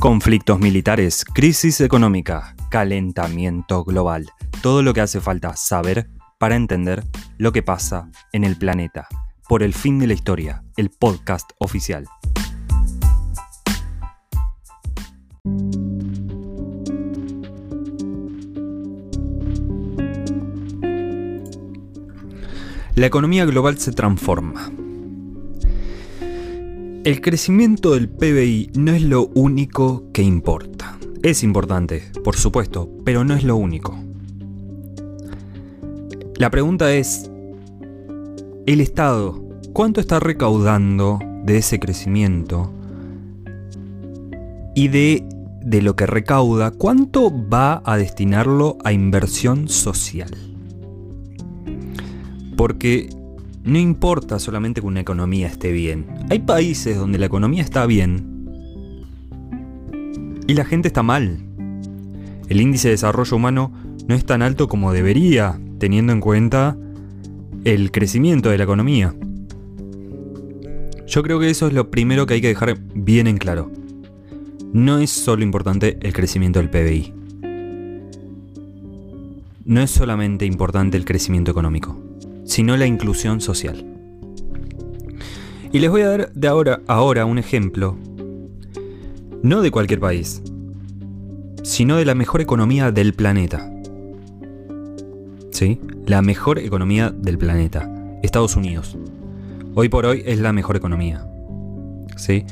Conflictos militares, crisis económica, calentamiento global. Todo lo que hace falta saber para entender lo que pasa en el planeta. Por el fin de la historia, el podcast oficial. La economía global se transforma. El crecimiento del PBI no es lo único que importa. Es importante, por supuesto, pero no es lo único. La pregunta es, ¿el Estado cuánto está recaudando de ese crecimiento? Y de, de lo que recauda, ¿cuánto va a destinarlo a inversión social? Porque no importa solamente que una economía esté bien. Hay países donde la economía está bien y la gente está mal. El índice de desarrollo humano no es tan alto como debería, teniendo en cuenta el crecimiento de la economía. Yo creo que eso es lo primero que hay que dejar bien en claro. No es solo importante el crecimiento del PBI. No es solamente importante el crecimiento económico sino la inclusión social. Y les voy a dar de ahora, ahora un ejemplo, no de cualquier país, sino de la mejor economía del planeta. ¿Sí? La mejor economía del planeta, Estados Unidos. Hoy por hoy es la mejor economía. ¿Sí?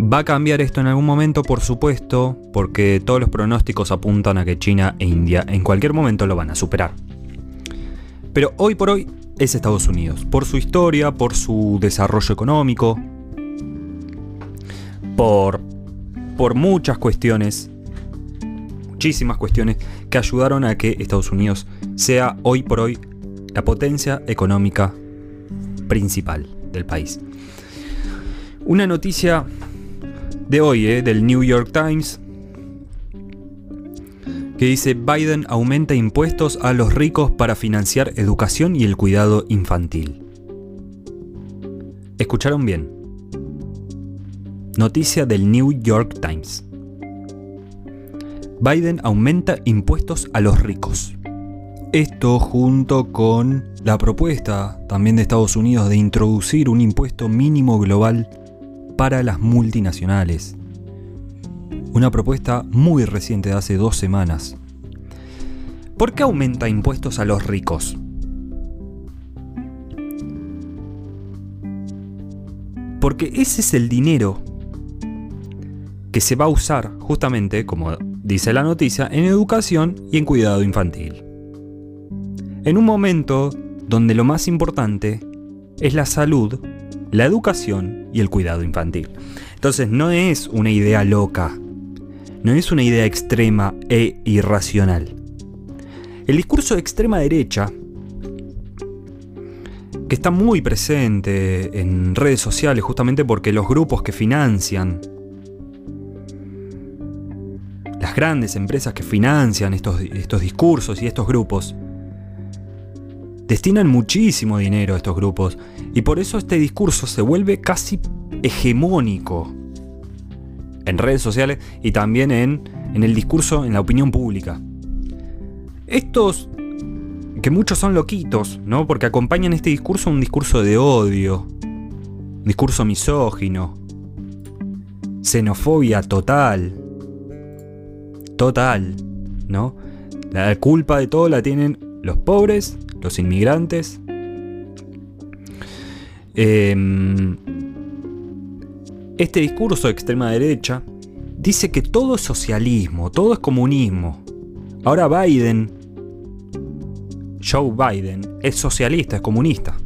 Va a cambiar esto en algún momento, por supuesto, porque todos los pronósticos apuntan a que China e India en cualquier momento lo van a superar. Pero hoy por hoy es Estados Unidos, por su historia, por su desarrollo económico, por, por muchas cuestiones, muchísimas cuestiones que ayudaron a que Estados Unidos sea hoy por hoy la potencia económica principal del país. Una noticia de hoy, eh, del New York Times, que dice Biden aumenta impuestos a los ricos para financiar educación y el cuidado infantil. ¿Escucharon bien? Noticia del New York Times. Biden aumenta impuestos a los ricos. Esto junto con la propuesta también de Estados Unidos de introducir un impuesto mínimo global para las multinacionales una propuesta muy reciente de hace dos semanas. ¿Por qué aumenta impuestos a los ricos? Porque ese es el dinero que se va a usar justamente, como dice la noticia, en educación y en cuidado infantil. En un momento donde lo más importante es la salud, la educación y el cuidado infantil. Entonces no es una idea loca, no es una idea extrema e irracional. El discurso de extrema derecha, que está muy presente en redes sociales justamente porque los grupos que financian, las grandes empresas que financian estos, estos discursos y estos grupos, destinan muchísimo dinero a estos grupos y por eso este discurso se vuelve casi hegemónico en redes sociales y también en, en el discurso, en la opinión pública. Estos, que muchos son loquitos, ¿no? Porque acompañan este discurso un discurso de odio, un discurso misógino, xenofobia total, total, ¿no? La culpa de todo la tienen los pobres, los inmigrantes. Eh, este discurso de extrema derecha dice que todo es socialismo, todo es comunismo. Ahora Biden, Joe Biden, es socialista, es comunista.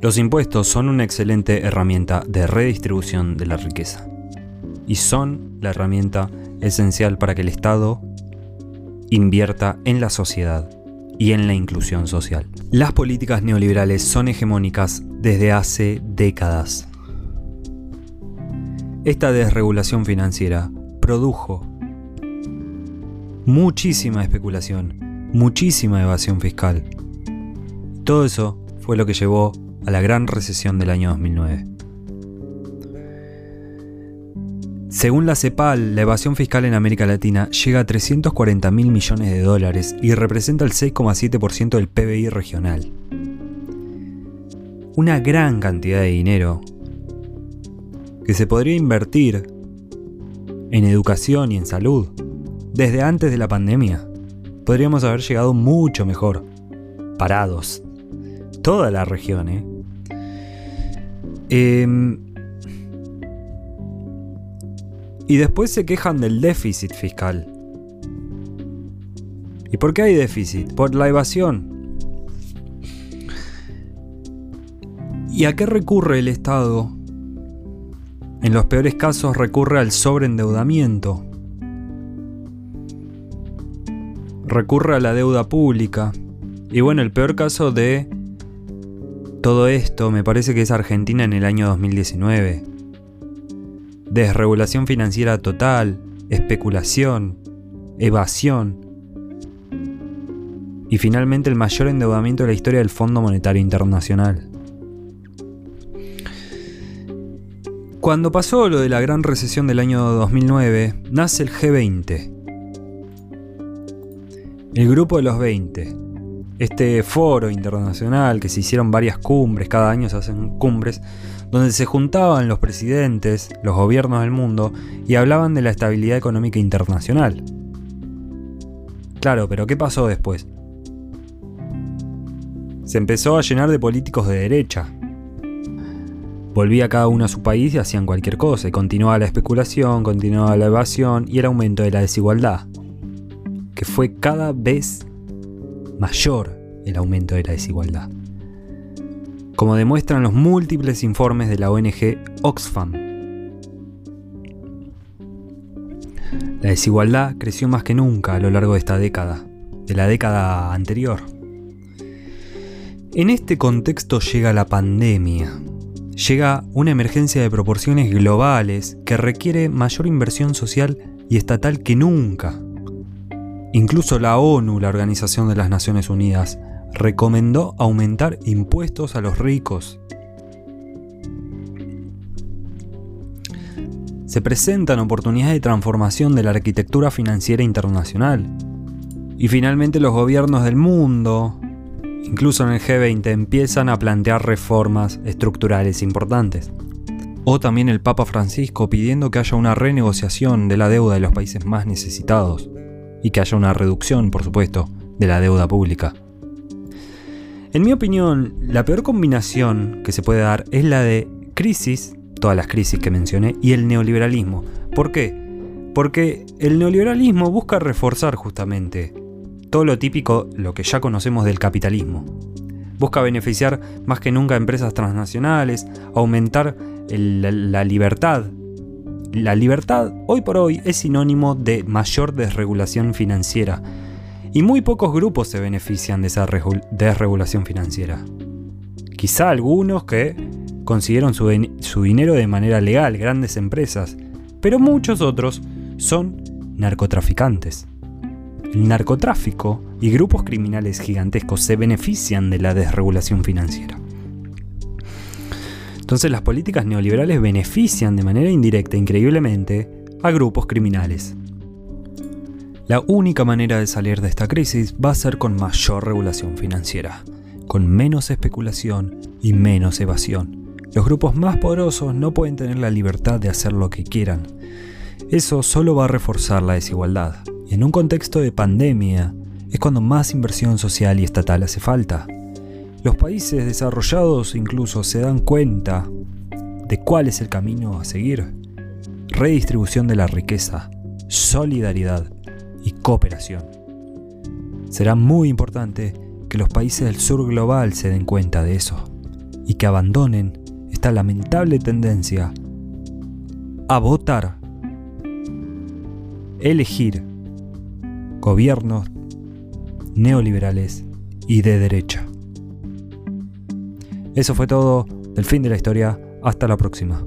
Los impuestos son una excelente herramienta de redistribución de la riqueza y son la herramienta esencial para que el Estado invierta en la sociedad y en la inclusión social. Las políticas neoliberales son hegemónicas desde hace décadas. Esta desregulación financiera produjo muchísima especulación, muchísima evasión fiscal. Todo eso fue lo que llevó a la gran recesión del año 2009. Según la CEPAL, la evasión fiscal en América Latina llega a 340 mil millones de dólares y representa el 6,7% del PBI regional. Una gran cantidad de dinero que se podría invertir en educación y en salud desde antes de la pandemia. Podríamos haber llegado mucho mejor, parados. Toda la región, ¿eh? Em, y después se quejan del déficit fiscal. ¿Y por qué hay déficit? Por la evasión. ¿Y a qué recurre el Estado? En los peores casos recurre al sobreendeudamiento. Recurre a la deuda pública. Y bueno, el peor caso de todo esto me parece que es Argentina en el año 2019. Desregulación financiera total, especulación, evasión y finalmente el mayor endeudamiento de la historia del Fondo Monetario Internacional. Cuando pasó lo de la gran recesión del año 2009, nace el G20, el grupo de los 20, este foro internacional que se hicieron varias cumbres, cada año se hacen cumbres, donde se juntaban los presidentes, los gobiernos del mundo y hablaban de la estabilidad económica internacional. Claro, pero ¿qué pasó después? Se empezó a llenar de políticos de derecha. Volvía cada uno a su país y hacían cualquier cosa, y continuaba la especulación, continuaba la evasión y el aumento de la desigualdad, que fue cada vez mayor el aumento de la desigualdad, como demuestran los múltiples informes de la ONG Oxfam. La desigualdad creció más que nunca a lo largo de esta década, de la década anterior. En este contexto llega la pandemia, llega una emergencia de proporciones globales que requiere mayor inversión social y estatal que nunca Incluso la ONU, la Organización de las Naciones Unidas, recomendó aumentar impuestos a los ricos. Se presentan oportunidades de transformación de la arquitectura financiera internacional. Y finalmente los gobiernos del mundo, incluso en el G20, empiezan a plantear reformas estructurales importantes. O también el Papa Francisco pidiendo que haya una renegociación de la deuda de los países más necesitados y que haya una reducción, por supuesto, de la deuda pública. En mi opinión, la peor combinación que se puede dar es la de crisis, todas las crisis que mencioné, y el neoliberalismo. ¿Por qué? Porque el neoliberalismo busca reforzar justamente todo lo típico, lo que ya conocemos del capitalismo. Busca beneficiar más que nunca a empresas transnacionales, aumentar la libertad la libertad hoy por hoy es sinónimo de mayor desregulación financiera y muy pocos grupos se benefician de esa desregulación financiera. Quizá algunos que consiguieron su, su dinero de manera legal, grandes empresas, pero muchos otros son narcotraficantes. El narcotráfico y grupos criminales gigantescos se benefician de la desregulación financiera. Entonces las políticas neoliberales benefician de manera indirecta, increíblemente, a grupos criminales. La única manera de salir de esta crisis va a ser con mayor regulación financiera, con menos especulación y menos evasión. Los grupos más poderosos no pueden tener la libertad de hacer lo que quieran. Eso solo va a reforzar la desigualdad. En un contexto de pandemia es cuando más inversión social y estatal hace falta. Los países desarrollados incluso se dan cuenta de cuál es el camino a seguir. Redistribución de la riqueza, solidaridad y cooperación. Será muy importante que los países del sur global se den cuenta de eso y que abandonen esta lamentable tendencia a votar, elegir gobiernos neoliberales y de derecha. Eso fue todo del fin de la historia. Hasta la próxima.